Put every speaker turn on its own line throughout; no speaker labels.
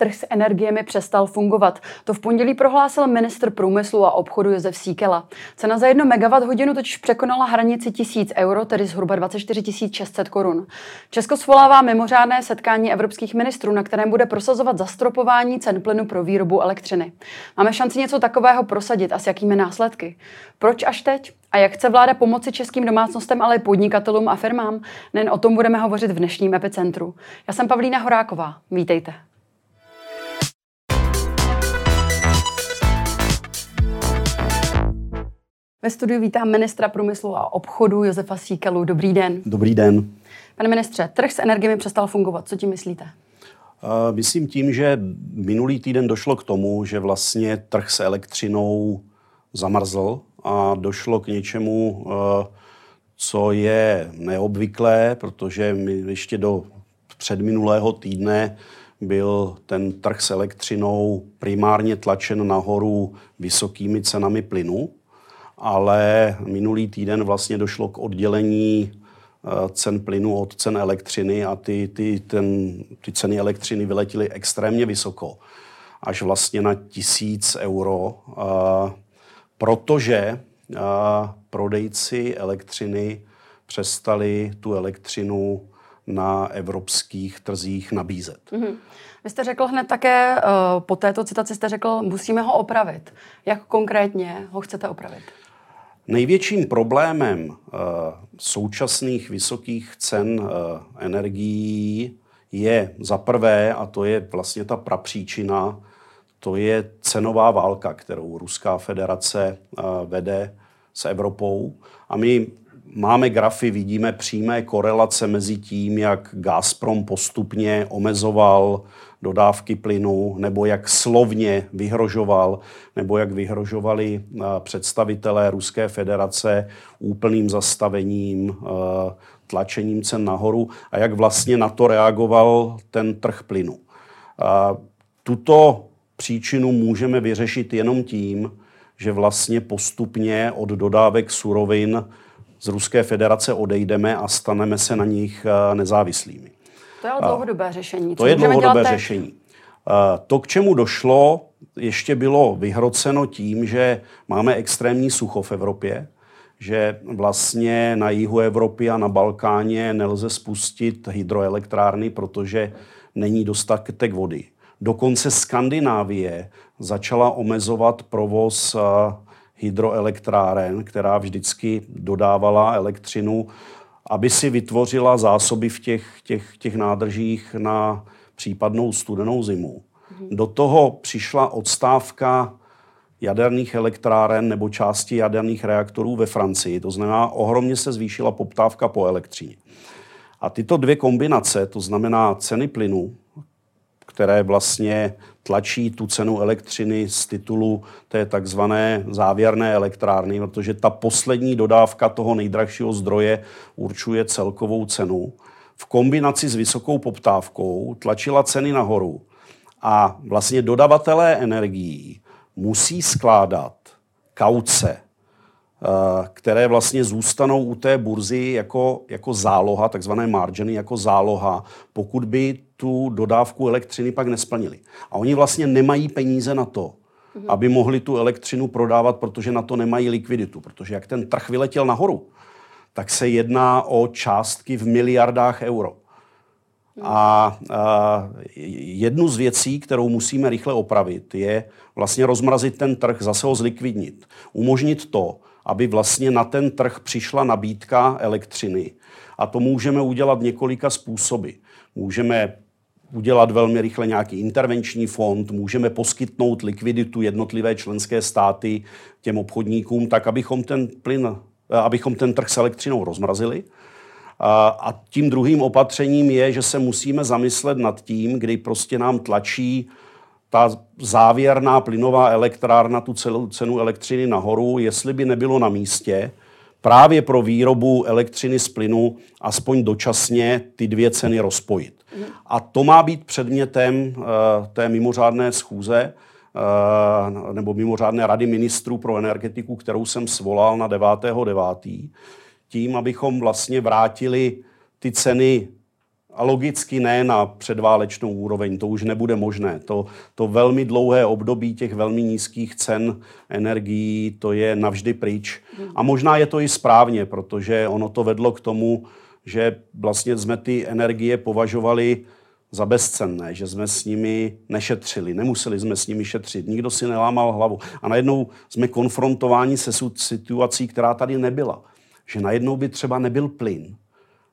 Trh s energiemi přestal fungovat. To v pondělí prohlásil ministr průmyslu a obchodu Josef Síkela. Cena za 1 MWh hodinu totiž překonala hranici 1000 euro, tedy zhruba 24 600 korun. Česko svolává mimořádné setkání evropských ministrů, na kterém bude prosazovat zastropování cen plynu pro výrobu elektřiny. Máme šanci něco takového prosadit a s jakými následky? Proč až teď? A jak chce vláda pomoci českým domácnostem, ale i podnikatelům a firmám? Nen o tom budeme hovořit v dnešním epicentru. Já jsem Pavlína Horáková. Vítejte. Ve studiu vítám ministra průmyslu a obchodu Josefa Síkelu. Dobrý den.
Dobrý den.
Pane ministře, trh s energiemi přestal fungovat. Co tím myslíte?
Uh, myslím tím, že minulý týden došlo k tomu, že vlastně trh s elektřinou zamrzl a došlo k něčemu, uh, co je neobvyklé, protože my ještě do předminulého týdne byl ten trh s elektřinou primárně tlačen nahoru vysokými cenami plynu ale minulý týden vlastně došlo k oddělení eh, cen plynu od cen elektřiny a ty, ty, ten, ty ceny elektřiny vyletěly extrémně vysoko, až vlastně na tisíc euro, eh, protože eh, prodejci elektřiny přestali tu elektřinu na evropských trzích nabízet. Mm-hmm.
Vy jste řekl hned také, po této citaci jste řekl, musíme ho opravit. Jak konkrétně ho chcete opravit?
Největším problémem uh, současných vysokých cen uh, energií je za prvé, a to je vlastně ta prapříčina, to je cenová válka, kterou Ruská federace uh, vede s Evropou. A my máme grafy, vidíme přímé korelace mezi tím, jak Gazprom postupně omezoval dodávky plynu, nebo jak slovně vyhrožoval, nebo jak vyhrožovali eh, představitelé Ruské federace úplným zastavením, eh, tlačením cen nahoru a jak vlastně na to reagoval ten trh plynu. Tuto příčinu můžeme vyřešit jenom tím, že vlastně postupně od dodávek surovin z Ruské federace odejdeme a staneme se na nich eh, nezávislými.
To je dlouhodobé řešení.
Co to je dlouhodobé řešení. To, k čemu došlo, ještě bylo vyhroceno tím, že máme extrémní sucho v Evropě, že vlastně na jihu Evropy a na Balkáně nelze spustit hydroelektrárny, protože není dostatek vody. Dokonce Skandinávie začala omezovat provoz hydroelektráren, která vždycky dodávala elektřinu aby si vytvořila zásoby v těch, těch, těch nádržích na případnou studenou zimu. Mhm. Do toho přišla odstávka jaderných elektráren nebo části jaderných reaktorů ve Francii. To znamená, ohromně se zvýšila poptávka po elektřině. A tyto dvě kombinace, to znamená ceny plynu, které vlastně tlačí tu cenu elektřiny z titulu té takzvané závěrné elektrárny, protože ta poslední dodávka toho nejdražšího zdroje určuje celkovou cenu. V kombinaci s vysokou poptávkou tlačila ceny nahoru a vlastně dodavatelé energií musí skládat kauce, které vlastně zůstanou u té burzy jako, jako záloha, takzvané marginy, jako záloha, pokud by tu dodávku elektřiny pak nesplnili. A oni vlastně nemají peníze na to, mm-hmm. aby mohli tu elektřinu prodávat, protože na to nemají likviditu. Protože jak ten trh vyletěl nahoru, tak se jedná o částky v miliardách euro. Mhm. A, a jednu z věcí, kterou musíme rychle opravit, je vlastně rozmrazit ten trh, zase ho zlikvidnit. Umožnit to, aby vlastně na ten trh přišla nabídka elektřiny. A to můžeme udělat několika způsoby. Můžeme udělat velmi rychle nějaký intervenční fond, můžeme poskytnout likviditu jednotlivé členské státy těm obchodníkům, tak abychom ten plyn, abychom ten trh s elektřinou rozmrazili. A tím druhým opatřením je, že se musíme zamyslet nad tím, kdy prostě nám tlačí ta závěrná plynová elektrárna tu celou cenu elektřiny nahoru, jestli by nebylo na místě právě pro výrobu elektřiny z plynu aspoň dočasně ty dvě ceny rozpojit. A to má být předmětem uh, té mimořádné schůze uh, nebo mimořádné rady ministrů pro energetiku, kterou jsem svolal na 9.9. Tím, abychom vlastně vrátili ty ceny a logicky ne na předválečnou úroveň, to už nebude možné. To, to velmi dlouhé období těch velmi nízkých cen energií, to je navždy pryč. A možná je to i správně, protože ono to vedlo k tomu, že vlastně jsme ty energie považovali za bezcenné, že jsme s nimi nešetřili, nemuseli jsme s nimi šetřit, nikdo si nelámal hlavu. A najednou jsme konfrontováni se situací, která tady nebyla. Že najednou by třeba nebyl plyn,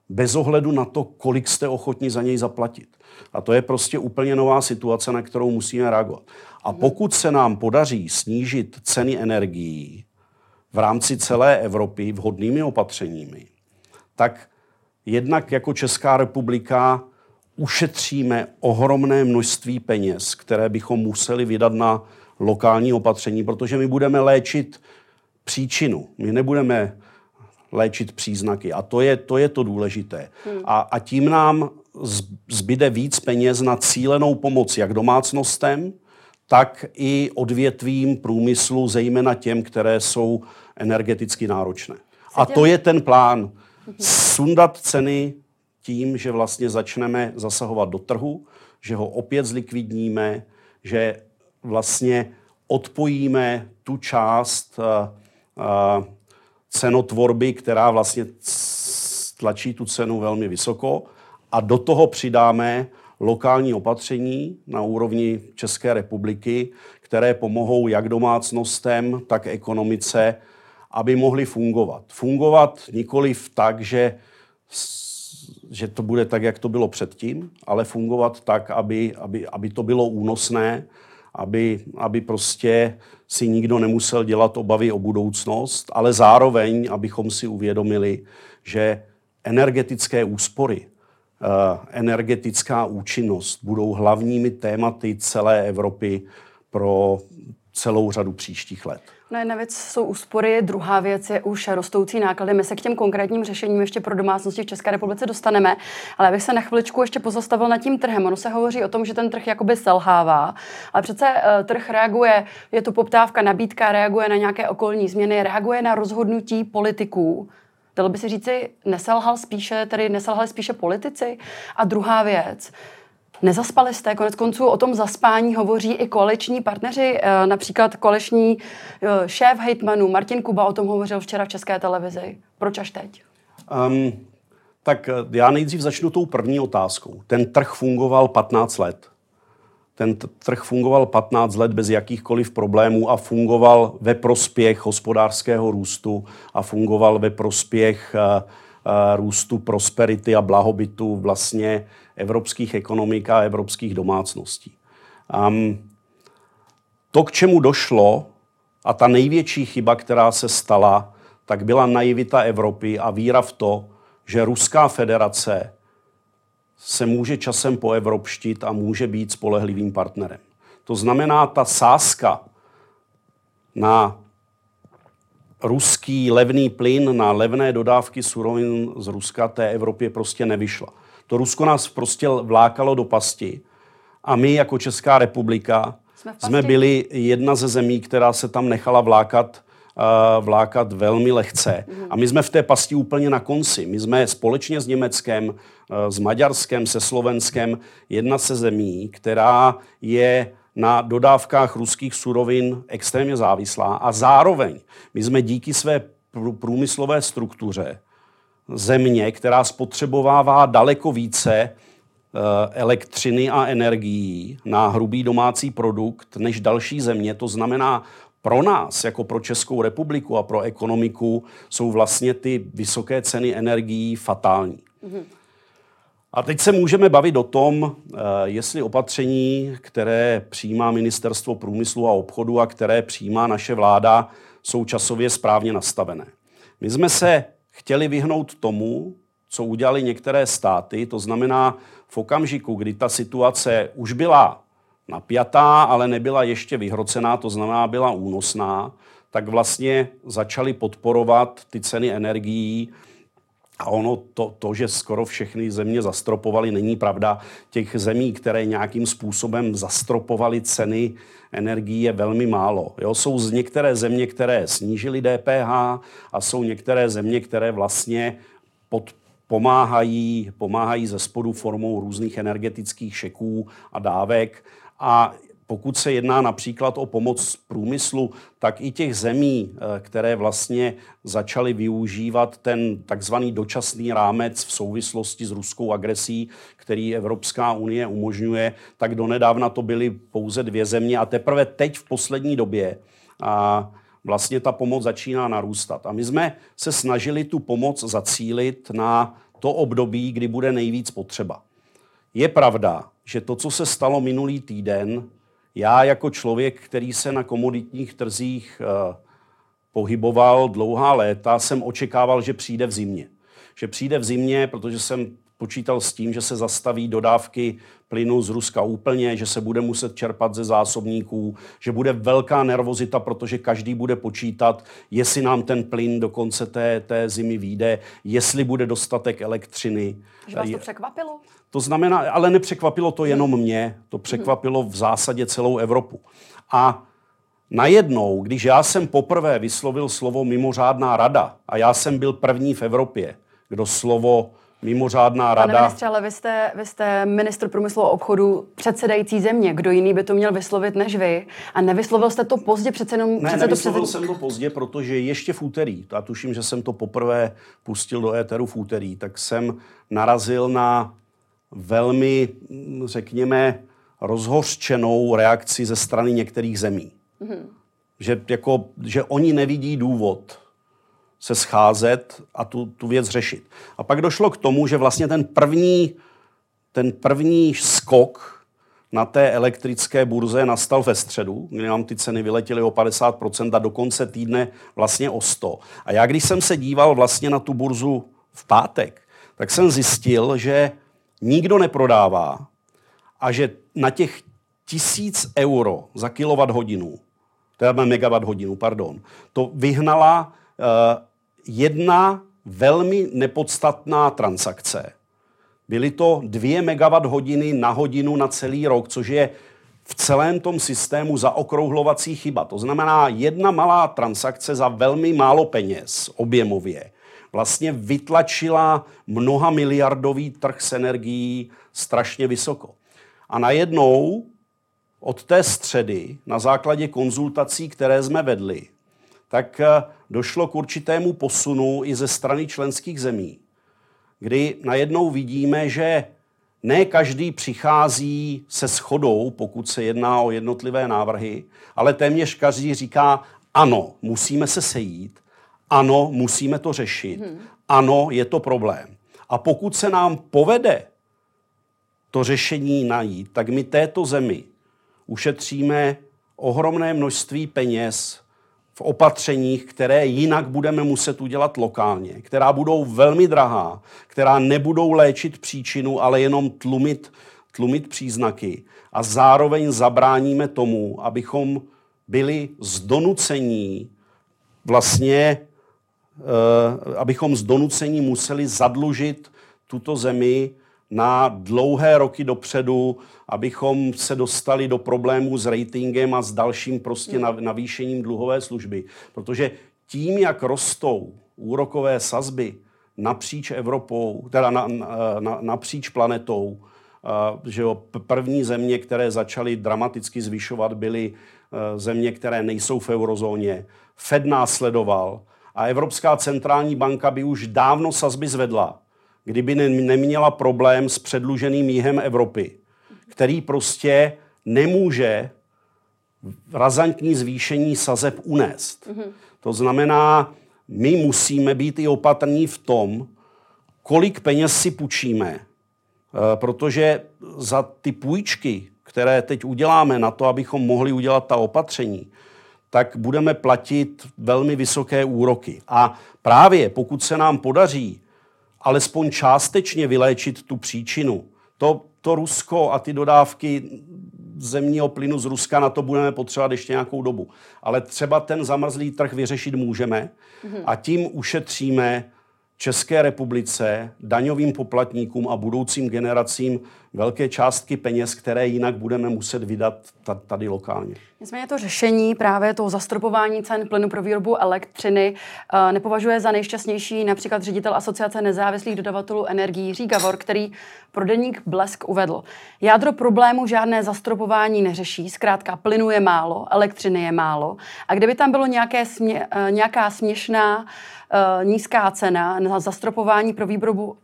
bez ohledu na to, kolik jste ochotni za něj zaplatit. A to je prostě úplně nová situace, na kterou musíme reagovat. A pokud se nám podaří snížit ceny energií v rámci celé Evropy vhodnými opatřeními, tak jednak jako Česká republika ušetříme ohromné množství peněz, které bychom museli vydat na lokální opatření, protože my budeme léčit příčinu. My nebudeme léčit příznaky. A to je to, je to důležité. Hmm. A, a tím nám zbyde víc peněz na cílenou pomoc jak domácnostem, tak i odvětvím průmyslu, zejména těm, které jsou energeticky náročné. A to je ten plán. Sundat ceny tím, že vlastně začneme zasahovat do trhu, že ho opět zlikvidníme, že vlastně odpojíme tu část uh, uh, cenotvorby, která vlastně tlačí tu cenu velmi vysoko a do toho přidáme lokální opatření na úrovni České republiky, které pomohou jak domácnostem, tak ekonomice, aby mohly fungovat. Fungovat nikoli tak, že, že to bude tak, jak to bylo předtím, ale fungovat tak, aby, aby, aby to bylo únosné, aby, aby prostě si nikdo nemusel dělat obavy o budoucnost, ale zároveň, abychom si uvědomili, že energetické úspory, eh, energetická účinnost budou hlavními tématy celé Evropy pro celou řadu příštích let.
No jedna věc jsou úspory, druhá věc je už rostoucí náklady. My se k těm konkrétním řešením ještě pro domácnosti v České republice dostaneme, ale abych se na chviličku ještě pozastavil nad tím trhem. Ono se hovoří o tom, že ten trh jakoby selhává, ale přece uh, trh reaguje, je tu poptávka, nabídka, reaguje na nějaké okolní změny, reaguje na rozhodnutí politiků. Dalo by se říci, neselhal spíše, tedy neselhali spíše politici? A druhá věc, Nezaspali jste, konec konců o tom zaspání hovoří i koaliční partneři, eh, například koaliční eh, šéf hejtmanů Martin Kuba o tom hovořil včera v České televizi. Proč až teď? Um,
tak eh, já nejdřív začnu tou první otázkou. Ten trh fungoval 15 let. Ten trh fungoval 15 let bez jakýchkoliv problémů a fungoval ve prospěch hospodářského růstu a fungoval ve prospěch uh, růstu prosperity a blahobytu vlastně evropských ekonomik a evropských domácností. Um, to, k čemu došlo, a ta největší chyba, která se stala, tak byla naivita Evropy a víra v to, že Ruská federace se může časem poevropštit a může být spolehlivým partnerem. To znamená, ta sázka na ruský levný plyn na levné dodávky surovin z Ruska té Evropě prostě nevyšla. To Rusko nás prostě vlákalo do pasti a my jako Česká republika jsme, jsme byli jedna ze zemí, která se tam nechala vlákat uh, vlákat velmi lehce. Mm. A my jsme v té pasti úplně na konci. My jsme společně s Německem, uh, s Maďarskem, se Slovenskem jedna ze zemí, která je na dodávkách ruských surovin extrémně závislá a zároveň my jsme díky své průmyslové struktuře země, která spotřebovává daleko více eh, elektřiny a energií na hrubý domácí produkt než další země. To znamená, pro nás, jako pro Českou republiku a pro ekonomiku, jsou vlastně ty vysoké ceny energií fatální. Mm-hmm. A teď se můžeme bavit o tom, eh, jestli opatření, které přijímá Ministerstvo průmyslu a obchodu a které přijímá naše vláda, jsou časově správně nastavené. My jsme se chtěli vyhnout tomu, co udělali některé státy, to znamená v okamžiku, kdy ta situace už byla napjatá, ale nebyla ještě vyhrocená, to znamená byla únosná, tak vlastně začali podporovat ty ceny energií a ono to, to, že skoro všechny země zastropovaly, není pravda. Těch zemí, které nějakým způsobem zastropovaly ceny energií, je velmi málo. Jo? Jsou z některé země, které snížily DPH a jsou některé země, které vlastně pod, pomáhají, pomáhají ze spodu formou různých energetických šeků a dávek. A pokud se jedná například o pomoc průmyslu, tak i těch zemí, eh, které vlastně začaly využívat ten takzvaný dočasný rámec v souvislosti s ruskou agresí, který Evropská unie umožňuje, tak donedávna to byly pouze dvě země a teprve teď v poslední době a vlastně ta pomoc začíná narůstat. A my jsme se snažili tu pomoc zacílit na to období, kdy bude nejvíc potřeba. Je pravda, že to, co se stalo minulý týden, já jako člověk, který se na komoditních trzích eh, pohyboval dlouhá léta, jsem očekával, že přijde v zimě. Že přijde v zimě, protože jsem počítal s tím, že se zastaví dodávky plynu z Ruska úplně, že se bude muset čerpat ze zásobníků, že bude velká nervozita, protože každý bude počítat, jestli nám ten plyn do konce té, té zimy vyjde, jestli bude dostatek elektřiny.
Že vás to překvapilo?
To znamená, ale nepřekvapilo to jenom mě, to překvapilo v zásadě celou Evropu. A najednou, když já jsem poprvé vyslovil slovo mimořádná rada, a já jsem byl první v Evropě, kdo slovo mimořádná rada.
Pane ministře, ale vy jste, vy jste ministr průmyslu a obchodu předsedající země. Kdo jiný by to měl vyslovit než vy? A nevyslovil jste to pozdě přece jenom...
Ne,
přece
nevyslovil to přece... jsem to pozdě, protože ještě v úterý, já tuším, že jsem to poprvé pustil do éteru v úterý, tak jsem narazil na velmi, řekněme, rozhořčenou reakci ze strany některých zemí. Mm-hmm. Že, jako, že oni nevidí důvod se scházet a tu, tu věc řešit. A pak došlo k tomu, že vlastně ten první, ten první skok na té elektrické burze nastal ve středu, kdy nám ty ceny vyletěly o 50% a do konce týdne vlastně o 100. A já když jsem se díval vlastně na tu burzu v pátek, tak jsem zjistil, že nikdo neprodává a že na těch tisíc euro za kilowatt hodinu, teda megawatt hodinu, pardon, to vyhnala uh, jedna velmi nepodstatná transakce. Byly to 2 megawatt hodiny na hodinu na celý rok, což je v celém tom systému zaokrouhlovací chyba. To znamená jedna malá transakce za velmi málo peněz objemově vlastně vytlačila mnoha miliardový trh s energií strašně vysoko. A najednou od té středy, na základě konzultací, které jsme vedli, tak eh, došlo k určitému posunu i ze strany členských zemí, kdy najednou vidíme, že ne každý přichází se schodou, pokud se jedná o jednotlivé návrhy, ale téměř každý říká, ano, musíme se sejít, ano, musíme to řešit, hmm. ano, je to problém. A pokud se nám povede to řešení najít, tak my této zemi ušetříme ohromné množství peněz v opatřeních, které jinak budeme muset udělat lokálně, která budou velmi drahá, která nebudou léčit příčinu, ale jenom tlumit, tlumit příznaky. A zároveň zabráníme tomu, abychom byli zdonucení vlastně, eh, abychom zdonucení museli zadlužit tuto zemi na dlouhé roky dopředu, abychom se dostali do problémů s ratingem a s dalším prostě navýšením dluhové služby. Protože tím, jak rostou úrokové sazby napříč Evropou, teda na, na, napříč planetou, že jo, první země, které začaly dramaticky zvyšovat, byly země, které nejsou v eurozóně. Fed následoval a Evropská centrální banka by už dávno sazby zvedla kdyby neměla problém s předluženým jihem Evropy, který prostě nemůže razantní zvýšení sazeb unést. Mm-hmm. To znamená, my musíme být i opatrní v tom, kolik peněz si půjčíme, eh, protože za ty půjčky, které teď uděláme na to, abychom mohli udělat ta opatření, tak budeme platit velmi vysoké úroky. A právě pokud se nám podaří alespoň částečně vyléčit tu příčinu. To, to Rusko a ty dodávky zemního plynu z Ruska, na to budeme potřebovat ještě nějakou dobu. Ale třeba ten zamrzlý trh vyřešit můžeme a tím ušetříme České republice, daňovým poplatníkům a budoucím generacím velké částky peněz, které jinak budeme muset vydat tady lokálně.
Nicméně to řešení právě toho zastropování cen plynu pro výrobu elektřiny eh, nepovažuje za nejšťastnější například ředitel Asociace nezávislých dodavatelů energií Jiří Gavor, který pro deník Blesk uvedl. Jádro problému žádné zastropování neřeší, zkrátka plynu je málo, elektřiny je málo a kdyby tam bylo nějaké smě, eh, nějaká směšná uh, nízká cena na zastropování pro výrobu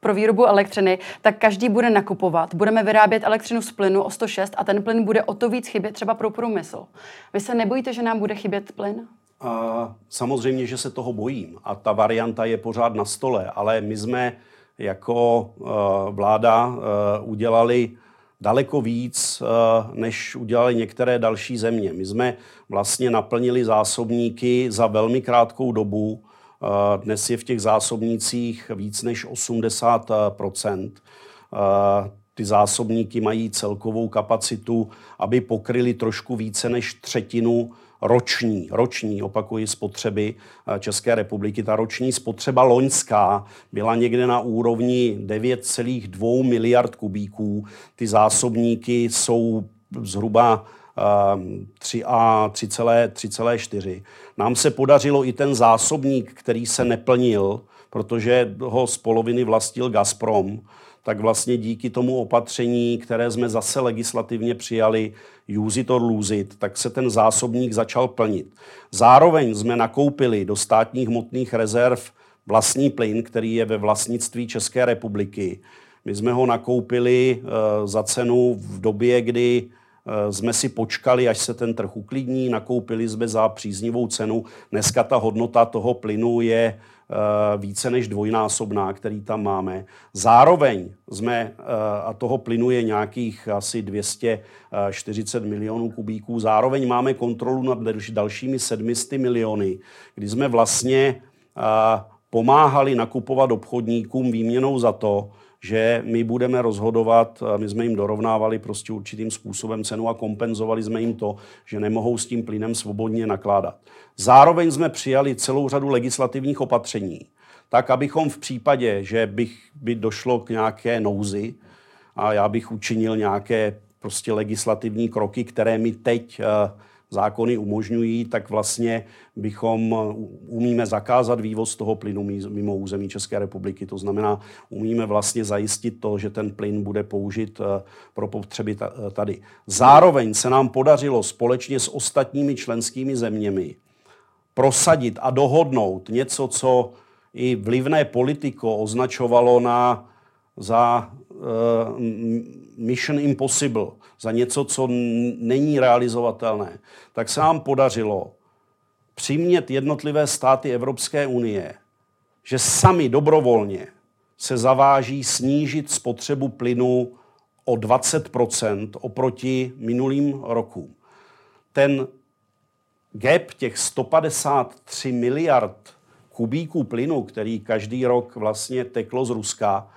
pro výrobu elektřiny, tak každý bude nakupovat. Budeme vyrábět elektřinu z plynu o 106 a ten plyn bude o to víc chybět třeba pro průmysl. Vy se nebojíte, že nám bude chybět plyn?
A samozřejmě, že se toho bojím a ta varianta je pořád na stole, ale my jsme jako uh, vláda uh, udělali daleko víc, uh, než udělali některé další země. My jsme vlastně naplnili zásobníky za velmi krátkou dobu dnes je v těch zásobnících víc než 80% Ty zásobníky mají celkovou kapacitu, aby pokryli trošku více než třetinu roční, roční, opakuji, spotřeby České republiky. Ta roční spotřeba loňská byla někde na úrovni 9,2 miliard kubíků. Ty zásobníky jsou zhruba 3 a 3,4. Nám se podařilo i ten zásobník, který se neplnil, protože ho z poloviny vlastnil Gazprom, tak vlastně díky tomu opatření, které jsme zase legislativně přijali, use it or lose it, tak se ten zásobník začal plnit. Zároveň jsme nakoupili do státních hmotných rezerv vlastní plyn, který je ve vlastnictví České republiky. My jsme ho nakoupili uh, za cenu v době, kdy Eh, jsme si počkali, až se ten trh uklidní, nakoupili jsme za příznivou cenu. Dneska ta hodnota toho plynu je eh, více než dvojnásobná, který tam máme. Zároveň jsme, eh, a toho plynu je nějakých asi 240 milionů kubíků, zároveň máme kontrolu nad dalšími 700 miliony, kdy jsme vlastně pomáhali nakupovat obchodníkům výměnou za to, že my budeme rozhodovat, my jsme jim dorovnávali prostě určitým způsobem cenu a kompenzovali jsme jim to, že nemohou s tím plynem svobodně nakládat. Zároveň jsme přijali celou řadu legislativních opatření, tak abychom v případě, že bych, by došlo k nějaké nouzi a já bych učinil nějaké prostě legislativní kroky, které mi teď uh, zákony umožňují, tak vlastně bychom umíme zakázat vývoz toho plynu mimo území České republiky. To znamená, umíme vlastně zajistit to, že ten plyn bude použit eh, pro potřeby tady. Zároveň se nám podařilo společně s ostatními členskými zeměmi prosadit a dohodnout něco, co i vlivné politiko označovalo na, za uh, mission impossible, za něco, co není realizovatelné, tak se nám podařilo přimět jednotlivé státy Evropské unie, že sami dobrovolně se zaváží snížit spotřebu plynu o 20% oproti minulým rokům. Ten gap těch 153 miliard kubíků plynu, který každý rok vlastně teklo z Ruska,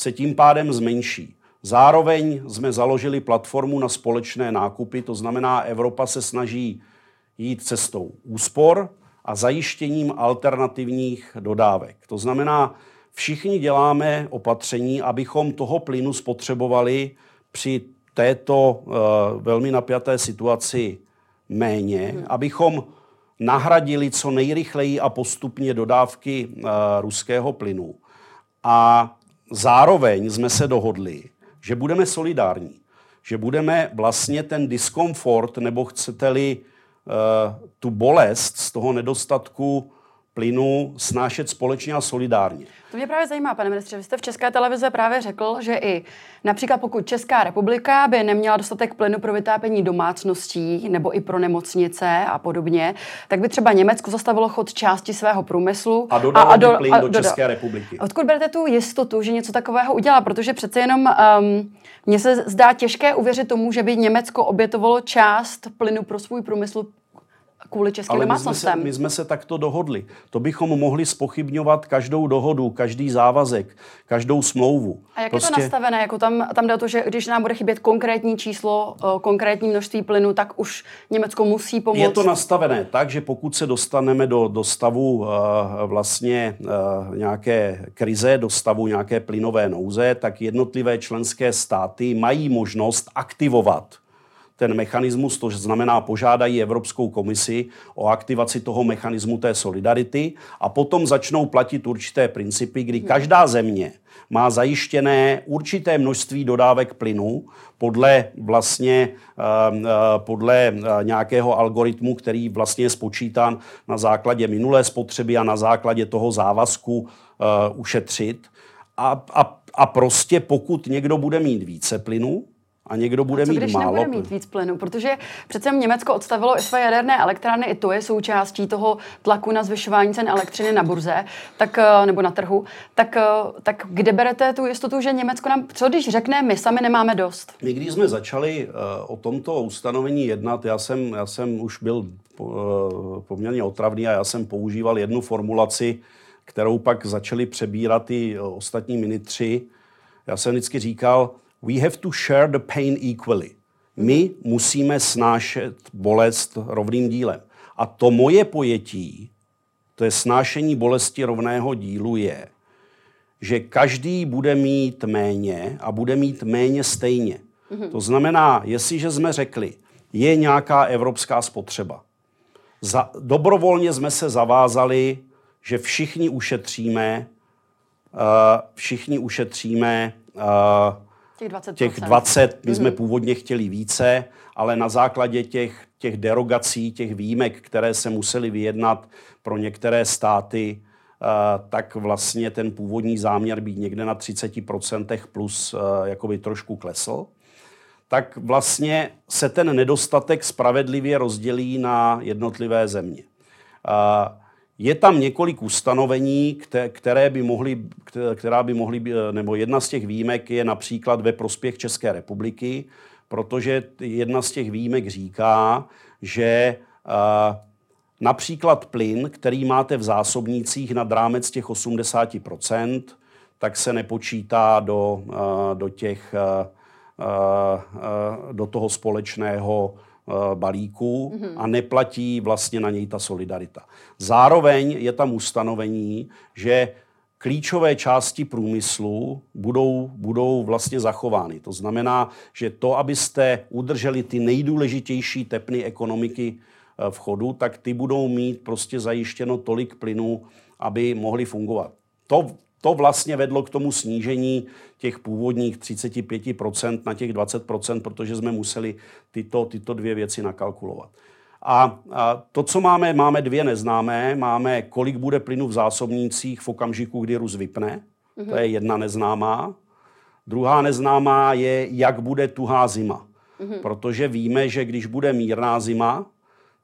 se tím pádem zmenší. Zároveň jsme založili platformu na společné nákupy, to znamená, Evropa se snaží jít cestou úspor a zajištěním alternativních dodávek. To znamená, všichni děláme opatření, abychom toho plynu spotřebovali při této uh, velmi napjaté situaci méně, hmm. abychom nahradili co nejrychleji a postupně dodávky uh, ruského plynu. A zároveň jsme se dohodli, že budeme solidární, že budeme vlastně ten diskomfort, nebo chcete-li uh, tu bolest z toho nedostatku plynu snášet společně a solidárně.
To mě právě zajímá, pane ministře. Vy jste v České televize právě řekl, že i například pokud Česká republika by neměla dostatek plynu pro vytápění domácností nebo i pro nemocnice a podobně, tak by třeba Německo zastavilo chod části svého průmyslu.
A dodalo a, a do, plyn a, do České republiky.
Odkud berete tu jistotu, že něco takového udělá? Protože přece jenom um, mně se zdá těžké uvěřit tomu, že by Německo obětovalo část plynu pro svůj průmysl kvůli českým
Ale my jsme,
domácnostem.
se, my jsme se takto dohodli. To bychom mohli spochybňovat každou dohodu, každý závazek, každou smlouvu.
A jak prostě... je to nastavené? Jako tam, tam jde o to, že když nám bude chybět konkrétní číslo, konkrétní množství plynu, tak už Německo musí pomoct.
Je to nastavené tak, že pokud se dostaneme do, do stavu uh, vlastně uh, nějaké krize, do stavu nějaké plynové nouze, tak jednotlivé členské státy mají možnost aktivovat ten mechanismus, to znamená požádají Evropskou komisi o aktivaci toho mechanismu té solidarity a potom začnou platit určité principy, kdy každá země má zajištěné určité množství dodávek plynu podle vlastně uh, podle nějakého algoritmu, který vlastně je spočítán na základě minulé spotřeby a na základě toho závazku ušetřit. A, a, a prostě pokud někdo bude mít více plynu, a někdo bude
a co,
mít
když
málo.
nebude mít víc plynu? Protože přece Německo odstavilo i své jaderné elektrárny, i to je součástí toho tlaku na zvyšování cen elektřiny na burze, tak, eh, nebo na trhu. Tak, eh, tak kde berete tu jistotu, že Německo nám, co když řekne, my sami nemáme dost?
My když jsme začali uh, o tomto ustanovení jednat, já jsem, já jsem už byl poměrně otravný a já jsem používal jednu formulaci, kterou pak začali přebírat i ostatní ministři. Já jsem vždycky říkal, we have to share the pain equally. My musíme snášet bolest rovným dílem. A to moje pojetí, to je snášení bolesti rovného dílu, je, že každý bude mít méně a bude mít méně stejně. Mm-hmm. To znamená, jestliže jsme řekli, je nějaká evropská spotřeba, za, dobrovolně jsme se zavázali, že všichni ušetříme, uh, všichni ušetříme uh,
Těch 20%.
Těch 20, my jsme mm-hmm. původně chtěli více, ale na základě těch, těch derogací, těch výjimek, které se museli vyjednat pro některé státy, Uh, tak vlastně ten původní záměr být někde na 30% plus uh, jakoby trošku klesl, tak vlastně se ten nedostatek spravedlivě rozdělí na jednotlivé země. Je tam několik ustanovení, které by mohly, která by mohly, nebo jedna z těch výjimek je například ve prospěch České republiky, protože jedna z těch výjimek říká, že například plyn, který máte v zásobnících nad rámec těch 80%, tak se nepočítá do, do, těch, do toho společného Eh, balíků mm-hmm. a neplatí vlastně na něj ta solidarita. Zároveň je tam ustanovení, že klíčové části průmyslu budou, budou vlastně zachovány. To znamená, že to, abyste udrželi ty nejdůležitější tepny ekonomiky eh, v chodu, tak ty budou mít prostě zajištěno tolik plynu, aby mohly fungovat. To to vlastně vedlo k tomu snížení těch původních 35% na těch 20%, protože jsme museli tyto, tyto dvě věci nakalkulovat. A, a to, co máme, máme dvě neznámé. Máme, kolik bude plynu v zásobnících v okamžiku, kdy Rus vypne. Mm-hmm. To je jedna neznámá. Druhá neznámá je, jak bude tuhá zima. Mm-hmm. Protože víme, že když bude mírná zima,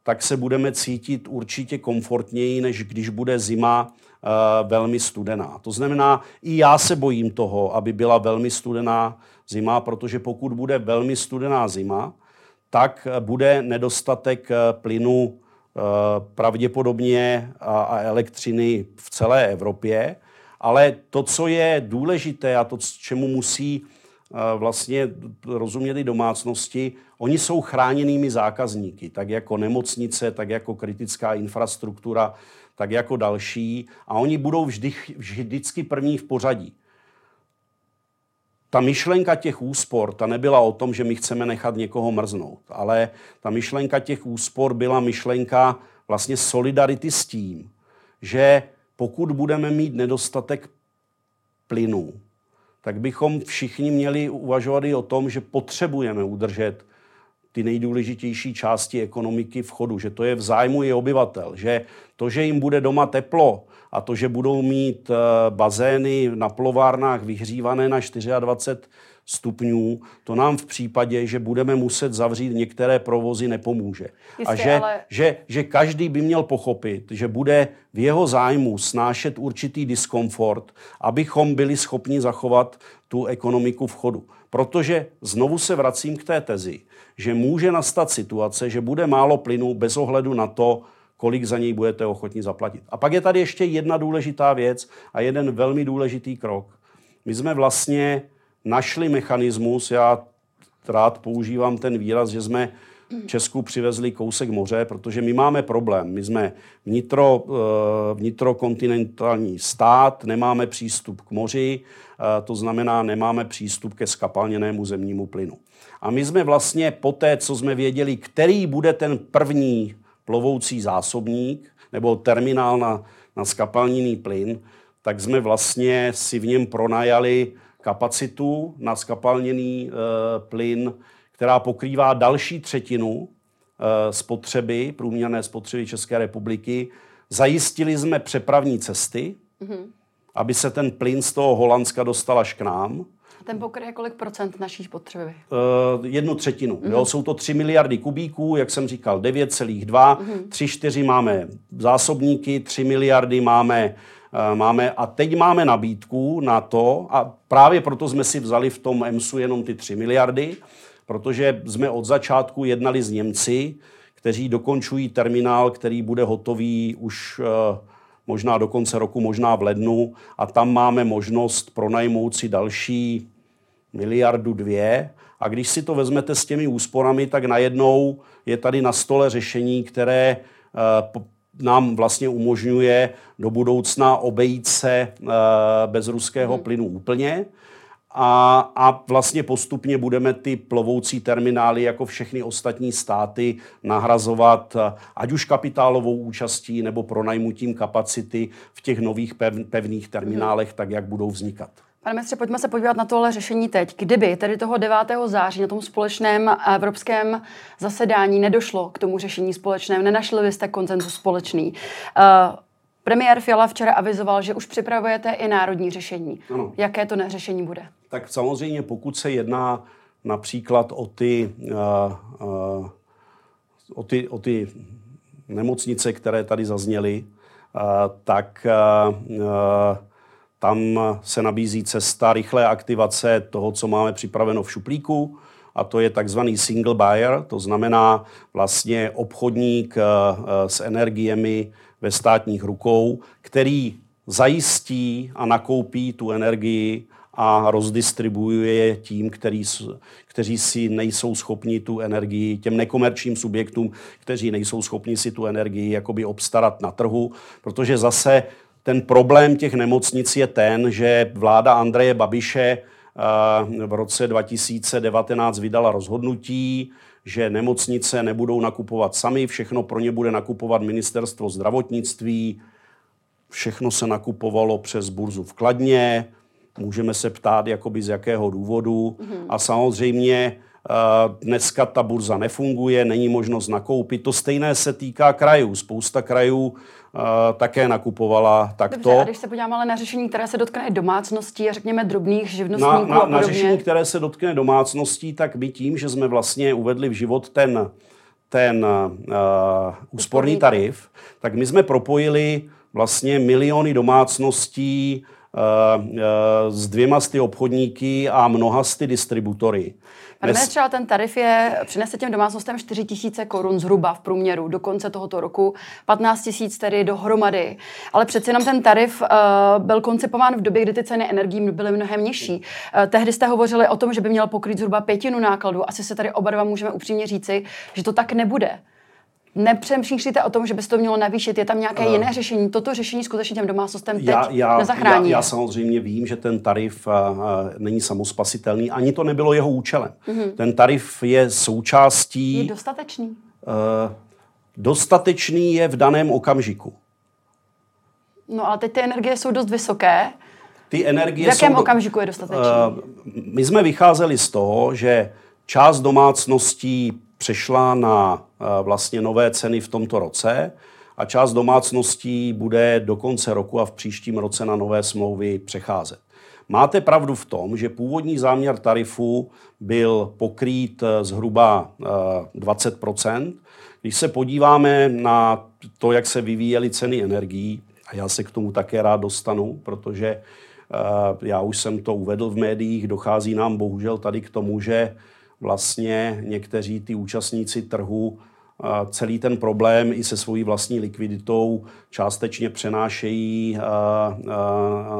tak se budeme cítit určitě komfortněji, než když bude zima uh, velmi studená. To znamená, i já se bojím toho, aby byla velmi studená zima, protože pokud bude velmi studená zima, tak bude nedostatek eh, plynu pravděpodobně a, a elektřiny v celé Evropě. Ale to, co je důležité a to, čemu musí vlastně rozumět i domácnosti, oni jsou chráněnými zákazníky, tak jako nemocnice, tak jako kritická infrastruktura, tak jako další a oni budou vždy, vždycky první v pořadí. Ta myšlenka těch úspor, ta nebyla o tom, že my chceme nechat někoho mrznout, ale ta myšlenka těch úspor byla myšlenka vlastně solidarity s tím, že pokud budeme mít nedostatek plynu, tak bychom všichni měli uvažovat i o tom, že potřebujeme udržet ty nejdůležitější části ekonomiky v chodu, že to je v zájmu i obyvatel, že to, že jim bude doma teplo a to, že budou mít eh, bazény na plovárnách vyhřívané na 24 stupňů, to nám v případě, že budeme muset zavřít některé provozy, nepomůže.
Jistě,
a že,
ale...
že, že každý by měl pochopit, že bude v jeho zájmu snášet určitý diskomfort, abychom byli schopni zachovat tu ekonomiku v chodu. Protože znovu se vracím k té tezi, že může nastat situace, že bude málo plynu bez ohledu na to, kolik za něj budete ochotni zaplatit. A pak je tady ještě jedna důležitá věc a jeden velmi důležitý krok. My jsme vlastně našli mechanismus, já rád používám ten výraz, že jsme Česku přivezli kousek moře, protože my máme problém. My jsme vnitro, eh, vnitrokontinentální stát, nemáme přístup k moři, eh, to znamená, nemáme přístup ke skapalněnému zemnímu plynu. A my jsme vlastně po té, co jsme věděli, který bude ten první plovoucí zásobník nebo terminál na, na skapalněný plyn, tak jsme vlastně si v něm pronajali kapacitu na skapalněný e, plyn, která pokrývá další třetinu e, spotřeby, průměrné spotřeby České republiky. Zajistili jsme přepravní cesty, mm-hmm. aby se ten plyn z toho Holandska dostal až k nám.
Ten pokryje kolik procent naší spotřeby?
Uh, jednu třetinu. Mm-hmm. Jo, jsou to 3 miliardy kubíků, jak jsem říkal, 9,2. Mm-hmm. 3, 4 máme zásobníky, 3 miliardy máme Eh, máme, a teď máme nabídku na to, a právě proto jsme si vzali v tom EMSu jenom ty 3 miliardy, protože jsme od začátku jednali s Němci, kteří dokončují terminál, který bude hotový už eh, možná do konce roku, možná v lednu, a tam máme možnost pronajmout si další miliardu dvě. A když si to vezmete s těmi úsporami, tak najednou je tady na stole řešení, které eh, nám vlastně umožňuje do budoucna obejít se eh, bez ruského hmm. plynu úplně. A, a vlastně postupně budeme ty plovoucí terminály jako všechny ostatní státy nahrazovat eh, ať už kapitálovou účastí nebo pronajmutím kapacity v těch nových pevných terminálech, tak jak budou vznikat.
Pane ministře, pojďme se podívat na tohle řešení teď. Kdyby tedy toho 9. září na tom společném evropském zasedání nedošlo k tomu řešení společném, nenašli byste koncenzus společný. Uh, Premiér Fiala včera avizoval, že už připravujete i národní řešení. Ano. Jaké to řešení bude?
Tak samozřejmě, pokud se jedná například o ty, uh, uh, o ty, o ty nemocnice, které tady zazněly, uh, tak uh, tam se nabízí cesta rychlé aktivace toho, co máme připraveno v šuplíku, a to je takzvaný single buyer, to znamená vlastně obchodník eh, eh, s energiemi ve státních rukou, který zajistí a nakoupí tu energii a rozdistribuuje je tím, který, kteří si nejsou schopni tu energii, těm nekomerčním subjektům, kteří nejsou schopni si tu energii jakoby obstarat na trhu, protože zase ten problém těch nemocnic je ten, že vláda Andreje Babiše eh, v roce 2019 vydala rozhodnutí, že nemocnice nebudou nakupovat sami, všechno pro ně bude nakupovat ministerstvo zdravotnictví, všechno se nakupovalo přes burzu v Kladně, můžeme se ptát, jakoby z jakého důvodu. Mm-hmm. A samozřejmě Dneska ta burza nefunguje, není možnost nakoupit. To stejné se týká krajů. Spousta krajů také nakupovala takto.
Dobře, a když se podíváme ale na řešení, které se dotkne domácností a řekněme drobných živnostníků
na, na, na řešení, které se dotkne domácností, tak my tím, že jsme vlastně uvedli v život ten, ten uh, úsporný tarif, tak my jsme propojili vlastně miliony domácností s dvěma sty obchodníky a mnoha sty distributory.
Pane Dnes... třeba ten tarif je, přinese těm domácnostem 4 tisíce korun zhruba v průměru do konce tohoto roku, 15 tisíc tedy dohromady. Ale přeci jenom ten tarif uh, byl koncipován v době, kdy ty ceny energií byly mnohem nižší. Uh, tehdy jste hovořili o tom, že by měl pokrýt zhruba pětinu nákladů. Asi se tady oba dva můžeme upřímně říci, že to tak nebude nepřemýšlíte o tom, že by se to mělo navýšit? Je tam nějaké uh, jiné řešení? Toto řešení skutečně těm domácnostem teď já, já, nezachrání?
Já, já samozřejmě vím, že ten tarif uh, není samospasitelný, ani to nebylo jeho účelem. Uh-huh. Ten tarif je součástí...
Je dostatečný? Uh,
dostatečný je v daném okamžiku.
No ale teď ty energie jsou dost vysoké.
Ty energie
v jakém
jsou
okamžiku je dostatečný? Uh,
my jsme vycházeli z toho, že část domácností přešla na vlastně nové ceny v tomto roce a část domácností bude do konce roku a v příštím roce na nové smlouvy přecházet. Máte pravdu v tom, že původní záměr tarifu byl pokrýt eh, zhruba 20 eh, Když se podíváme na to, jak se vyvíjely ceny energií, a já se k tomu také rád dostanu, protože já už jsem to uvedl v médiích, dochází nám bohužel tady k tomu, že vlastně někteří ty účastníci trhu celý ten problém i se svojí vlastní likviditou částečně přenášejí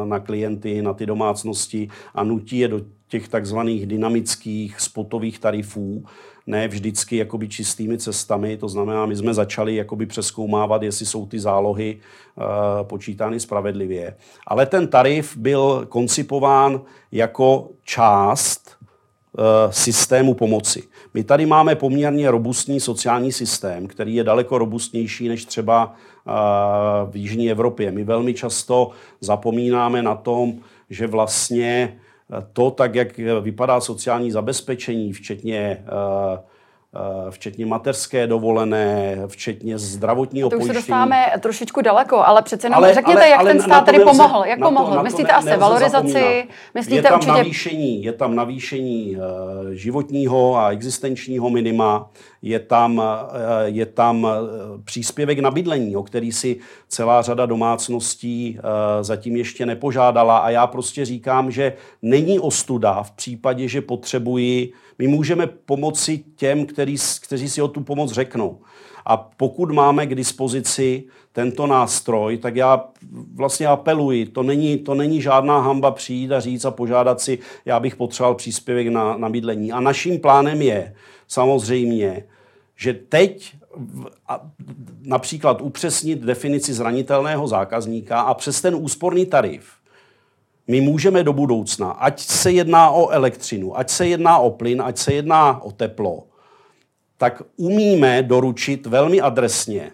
na klienty, na ty domácnosti a nutí je do těch takzvaných dynamických spotových tarifů, ne vždycky jakoby čistými cestami. To znamená, my jsme začali jakoby přeskoumávat, jestli jsou ty zálohy počítány spravedlivě. Ale ten tarif byl koncipován jako část systému pomoci. My tady máme poměrně robustní sociální systém, který je daleko robustnější než třeba uh, v Jižní Evropě. My velmi často zapomínáme na tom, že vlastně to, tak jak vypadá sociální zabezpečení, včetně uh, Eh, včetně mateřské dovolené, včetně zdravotního
pojištění.
To
už se dostáváme trošičku daleko, ale přece jenom ale, řekněte, ale, jak ale ten stát tady pomohl. Jak pomohl? To, Myslíte to ne, asi valorizaci? Myslíte
je tam
určitě...
navýšení, je tam navýšení uh, životního a existenčního minima, je tam, uh, je tam uh, příspěvek na bydlení, o který si celá řada domácností uh, zatím ještě nepožádala a já prostě říkám, že není ostuda v případě, že potřebuji my můžeme pomoci těm, který, kteří si o tu pomoc řeknou. A pokud máme k dispozici tento nástroj, tak já vlastně apeluji, to není, to není žádná hamba přijít a říct a požádat si, já bych potřeboval příspěvek na, na bydlení. A naším plánem je samozřejmě, že teď například upřesnit definici zranitelného zákazníka a přes ten úsporný tarif my můžeme do budoucna, ať se jedná o elektřinu, ať se jedná o plyn, ať se jedná o teplo, tak umíme doručit velmi adresně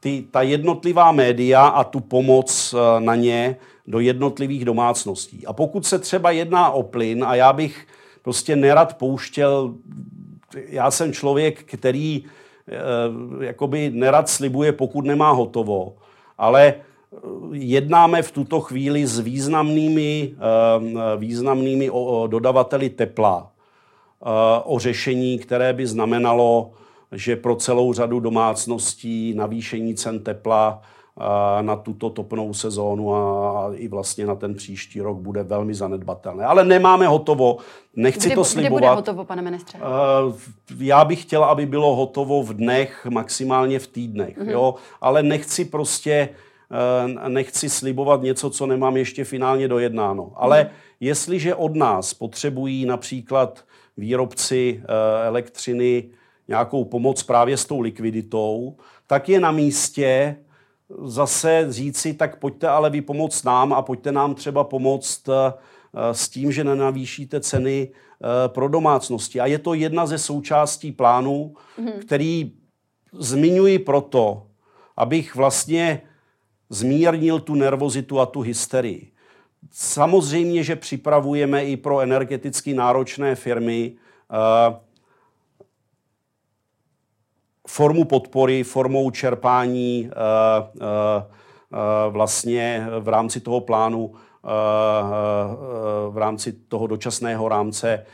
ty, ta jednotlivá média a tu pomoc eh, na ně do jednotlivých domácností. A pokud se třeba jedná o plyn, a já bych prostě nerad pouštěl, já jsem člověk, který eh, jakoby nerad slibuje, pokud nemá hotovo, ale jednáme v tuto chvíli s významnými, eh, významnými dodavateli tepla eh, o řešení, které by znamenalo, že pro celou řadu domácností navýšení cen tepla eh, na tuto topnou sezónu a i vlastně na ten příští rok bude velmi zanedbatelné. Ale nemáme hotovo, nechci
kdy,
to slibovat.
Kdy bude hotovo, pane ministře?
Já bych chtěl, aby bylo hotovo v dnech, maximálně v týdnech, mm-hmm. jo? ale nechci prostě Eh, nechci slibovat něco, co nemám ještě finálně dojednáno. Ale hmm. jestliže od nás potřebují například výrobci eh, elektřiny nějakou pomoc právě s tou likviditou, tak je na místě zase říci, tak pojďte ale vy pomoct nám a pojďte nám třeba pomoct eh, s tím, že nenavýšíte ceny pro domácnosti. A je to jedna ze součástí plánu, mm. který zmiňuji proto, abych vlastně zmírnil tu nervozitu a tu hysterii. Samozřejmě, že připravujeme i pro energeticky náročné firmy uh, formu podpory, formou čerpání uh, uh, vlastně v rámci toho plánu, v rámci toho dočasného rámce,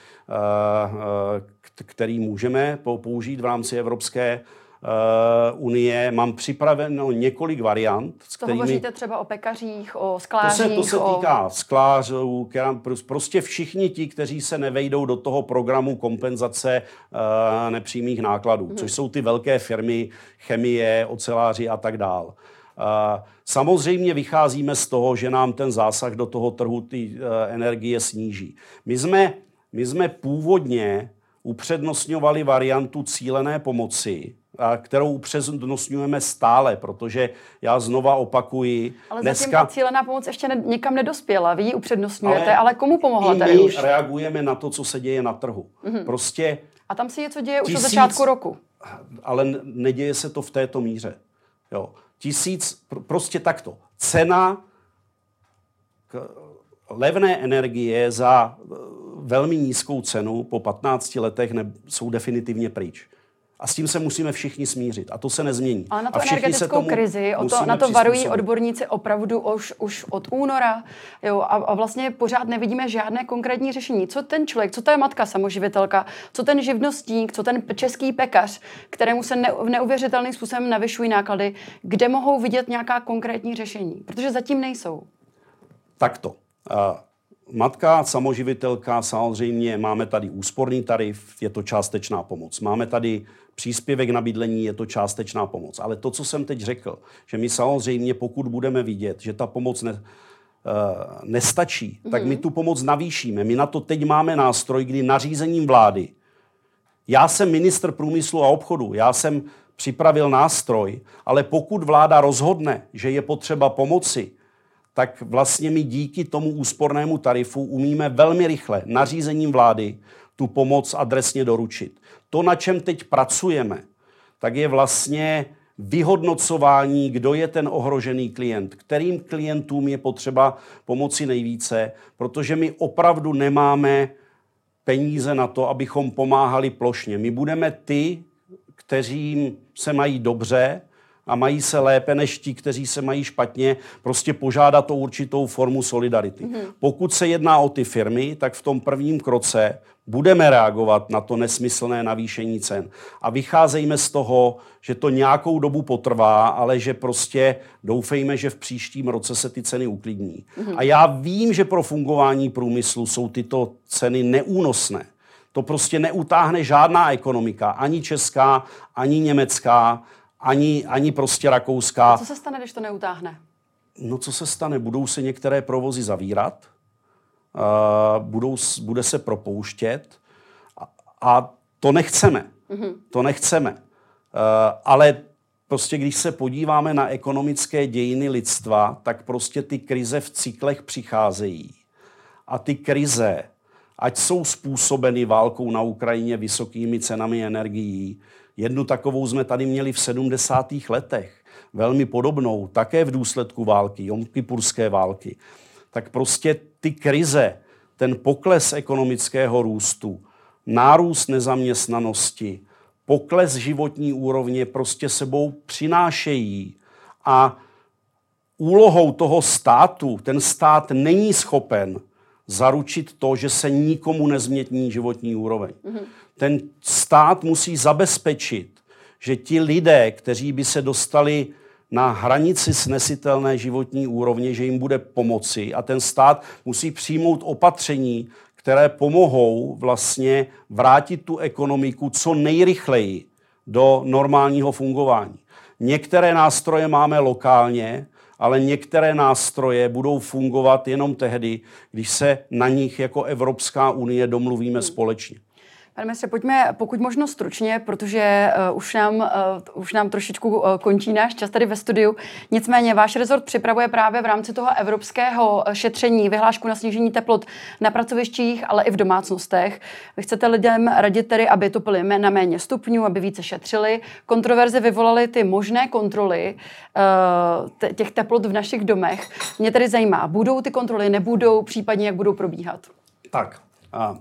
který můžeme použít v rámci Evropské uh, unie. Mám připraveno několik variant.
S kterými... To hovoříte třeba o pekařích, o sklářích?
To se, to se o... týká sklářů, keram, prostě všichni ti, kteří se nevejdou do toho programu kompenzace uh, nepřímých nákladů, hmm. což jsou ty velké firmy, chemie, oceláři a tak dál. Uh, samozřejmě vycházíme z toho, že nám ten zásah do toho trhu ty uh, energie sníží. My jsme, my jsme původně upřednostňovali variantu cílené pomoci, kterou upřednostňujeme stále, protože já znova opakuji.
Ale dneska... zatím cílená pomoc ještě ne, nikam nedospěla. Vy ji upřednostňujete, ale, ale komu pomohla tady my už?
reagujeme na to, co se děje na trhu. Mm-hmm. Prostě...
A tam se něco děje tisíc, už od začátku roku.
Ale neděje se to v této míře. Jo. Tisíc, prostě takto. Cena levné energie za eh, velmi nízkou cenu po 15 letech ne, jsou definitivně pryč. A s tím se musíme všichni smířit. A to se nezmění.
Ale na tu energetickou krizi, o to, na to varují odborníci opravdu už, už od února. Jo, a, a vlastně pořád nevidíme žádné konkrétní řešení. Co ten člověk, co ta je matka samoživitelka, co ten živnostník, co ten český pekař, kterému se ne, neuvěřitelným způsobem navyšují náklady, kde mohou vidět nějaká konkrétní řešení? Protože zatím nejsou.
Takto. Matka, samoživitelka, samozřejmě máme tady úsporný tarif, je to částečná pomoc. Máme tady příspěvek na bydlení, je to částečná pomoc. Ale to, co jsem teď řekl, že my samozřejmě, pokud budeme vidět, že ta pomoc ne, uh, nestačí, mm-hmm. tak my mhm. tu pomoc navýšíme. My na to teď máme nástroj, kdy nařízením vlády, já jsem ministr průmyslu a obchodu, já jsem připravil nástroj, ale pokud vláda rozhodne, že je potřeba pomoci, tak vlastně my díky tomu úspornému tarifu umíme velmi rychle nařízením vlády tu pomoc adresně doručit. To, na čem teď pracujeme, tak je vlastně vyhodnocování, kdo je ten ohrožený klient, kterým klientům je potřeba pomoci nejvíce, protože my opravdu nemáme peníze na to, abychom pomáhali plošně. My budeme ty, kteří se mají dobře, a mají se lépe než ti, kteří se mají špatně, prostě požádat o určitou formu solidarity. Mm-hmm. Pokud se jedná o ty firmy, tak v tom prvním kroce budeme reagovat na to nesmyslné navýšení cen. A vycházejme z toho, že to nějakou dobu potrvá, ale že prostě doufejme, že v příštím roce se ty ceny uklidní. Mm-hmm. A já vím, že pro fungování průmyslu jsou tyto ceny neúnosné. To prostě neutáhne žádná ekonomika, ani česká, ani německá, ani, ani prostě rakouská.
A co se stane, když to neutáhne?
No co se stane? Budou se některé provozy zavírat, uh, budou, bude se propouštět a, a to nechceme. Mm-hmm. To nechceme. Uh, ale prostě když se podíváme na ekonomické dějiny lidstva, tak prostě ty krize v cyklech přicházejí. A ty krize, ať jsou způsobeny válkou na Ukrajině, vysokými cenami energií, Jednu takovou jsme tady měli v 70. letech, velmi podobnou, také v důsledku války, Jomkypurské války. Tak prostě ty krize, ten pokles ekonomického růstu, nárůst nezaměstnanosti, pokles životní úrovně prostě sebou přinášejí. A úlohou toho státu, ten stát není schopen zaručit to, že se nikomu nezmětní životní úroveň. Mm-hmm ten stát musí zabezpečit, že ti lidé, kteří by se dostali na hranici snesitelné životní úrovně, že jim bude pomoci a ten stát musí přijmout opatření, které pomohou vlastně vrátit tu ekonomiku co nejrychleji do normálního fungování. Některé nástroje máme lokálně, ale některé nástroje budou fungovat jenom tehdy, když se na nich jako Evropská unie domluvíme společně.
Pane ministře, pojďme pokud možno stručně, protože uh, už, nám, uh, už nám trošičku uh, končí náš čas tady ve studiu. Nicméně váš rezort připravuje právě v rámci toho evropského šetření vyhlášku na snížení teplot na pracovištích, ale i v domácnostech. Vy chcete lidem radit tedy, aby to byly na méně stupňů, aby více šetřili. Kontroverze vyvolaly ty možné kontroly uh, těch teplot v našich domech. Mě tedy zajímá, budou ty kontroly, nebudou, případně jak budou probíhat?
Tak, a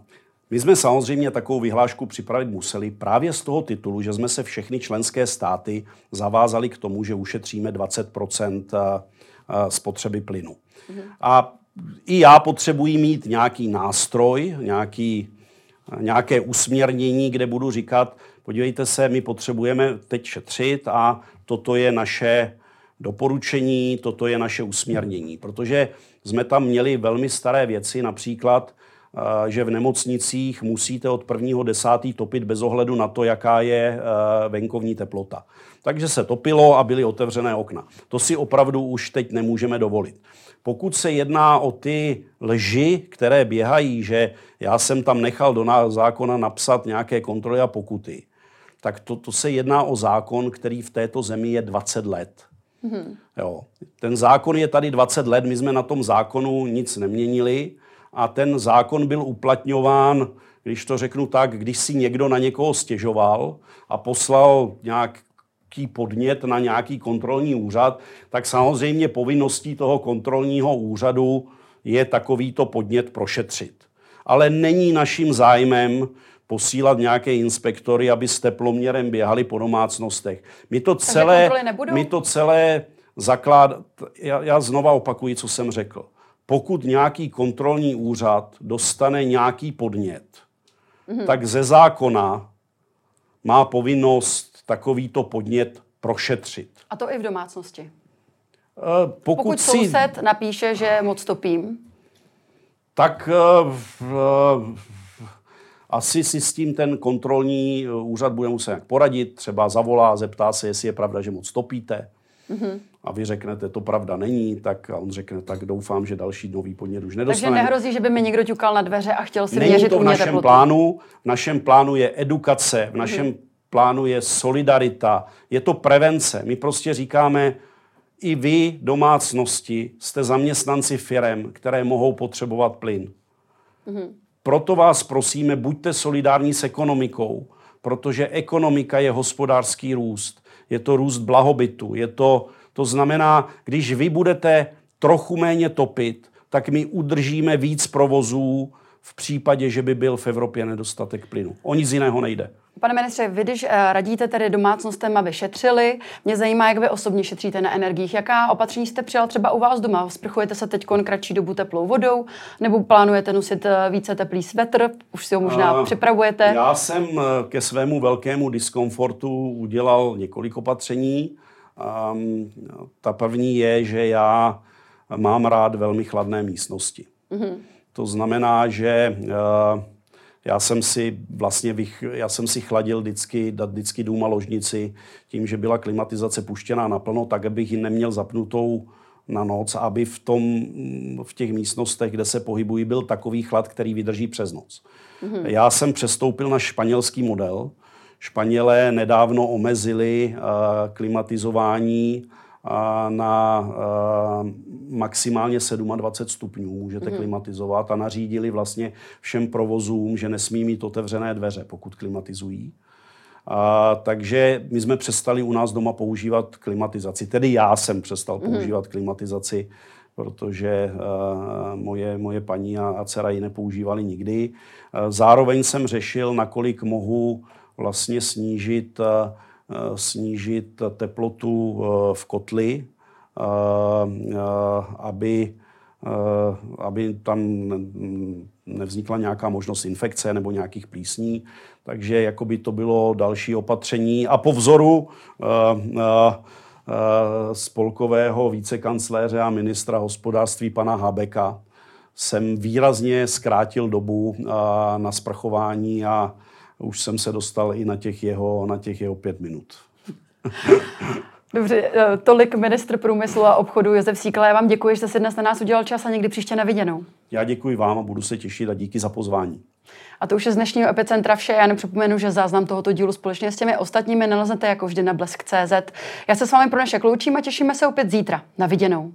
my jsme samozřejmě takovou vyhlášku připravit museli právě z toho titulu, že jsme se všechny členské státy zavázali k tomu, že ušetříme 20% spotřeby plynu. Mhm. A i já potřebuji mít nějaký nástroj, nějaký, nějaké usměrnění, kde budu říkat, podívejte se, my potřebujeme teď šetřit a toto je naše doporučení, toto je naše usměrnění. Protože jsme tam měli velmi staré věci, například že v nemocnicích musíte od prvního desátý topit bez ohledu na to, jaká je venkovní teplota. Takže se topilo a byly otevřené okna. To si opravdu už teď nemůžeme dovolit. Pokud se jedná o ty lži, které běhají, že já jsem tam nechal do zákona napsat nějaké kontroly a pokuty, tak to, to se jedná o zákon, který v této zemi je 20 let. Mm-hmm. Jo. Ten zákon je tady 20 let, my jsme na tom zákonu nic neměnili a ten zákon byl uplatňován, když to řeknu tak, když si někdo na někoho stěžoval a poslal nějaký podnět na nějaký kontrolní úřad, tak samozřejmě povinností toho kontrolního úřadu je takovýto podnět prošetřit. Ale není naším zájmem posílat nějaké inspektory, aby s teploměrem běhali po domácnostech. My to celé, my to celé zakládat, já, já znova opakuji, co jsem řekl pokud nějaký kontrolní úřad dostane nějaký podnět, mm-hmm. tak ze zákona má povinnost takovýto podnět prošetřit.
A to i v domácnosti? Uh, pokud, pokud si... soused napíše, že moc topím?
Tak uh, asi si s tím ten kontrolní úřad bude muset poradit, třeba zavolá, zeptá se, jestli je pravda, že moc topíte. Mm-hmm. A vy řeknete, to pravda není, tak a on řekne, tak doufám, že další nový podnět už nedostane.
Takže nehrozí, že by mi někdo ťukal na dveře a chtěl si
není
měřit
to v našem
teplotu.
plánu. V našem plánu je edukace, v našem mm-hmm. plánu je solidarita, je to prevence. My prostě říkáme, i vy, domácnosti, jste zaměstnanci firem, které mohou potřebovat plyn. Mm-hmm. Proto vás prosíme, buďte solidární s ekonomikou, protože ekonomika je hospodářský růst. Je to růst blahobytu. Je to, to znamená, když vy budete trochu méně topit, tak my udržíme víc provozů v případě, že by byl v Evropě nedostatek plynu. O nic jiného nejde.
Pane ministře, vy když eh, radíte tedy domácnostem, aby šetřili, mě zajímá, jak vy osobně šetříte na energiích. Jaká opatření jste přijal třeba u vás doma? Sprchujete se teď kratší dobu teplou vodou? Nebo plánujete nosit eh, více teplý svetr? Už si ho možná uh, připravujete?
Já jsem eh, ke svému velkému diskomfortu udělal několik opatření. Um, ta první je, že já mám rád velmi chladné místnosti. Mm-hmm. To znamená, že uh, já jsem si vlastně vych, já jsem si chladil vždycky, vždycky dům a ložnici tím, že byla klimatizace puštěná naplno, tak abych ji neměl zapnutou na noc, aby v, tom, v těch místnostech, kde se pohybují, byl takový chlad, který vydrží přes noc. Mm-hmm. Já jsem přestoupil na španělský model. Španělé nedávno omezili uh, klimatizování na maximálně 27 stupňů můžete mm. klimatizovat a nařídili vlastně všem provozům, že nesmí mít otevřené dveře, pokud klimatizují. A, takže my jsme přestali u nás doma používat klimatizaci. Tedy já jsem přestal mm. používat klimatizaci, protože uh, moje, moje paní a, a dcera ji nepoužívali nikdy. Uh, zároveň jsem řešil, nakolik mohu vlastně snížit Eh, snížit teplotu eh, v kotli, eh, aby, aby tam nevznikla nějaká možnost infekce nebo nějakých plísní. Takže jakoby to bylo další opatření. A po vzoru spolkového vicekancléře a ministra hospodářství pana Habeka jsem výrazně zkrátil dobu na sprchování a už jsem se dostal i na těch jeho, na těch jeho pět minut.
Dobře, eh, tolik ministr průmyslu a obchodu Josef Síkla. Já vám děkuji, že jste si dnes na nás udělal čas a někdy příště na viděnou.
Já děkuji vám a budu se těšit a díky za pozvání.
A to už je z dnešního Epicentra vše. Já nepřipomenu, že záznam tohoto dílu společně s těmi ostatními naleznete jako vždy na blesk.cz. Já se s vámi pro dnešek loučím a těšíme se opět zítra. Na viděnou.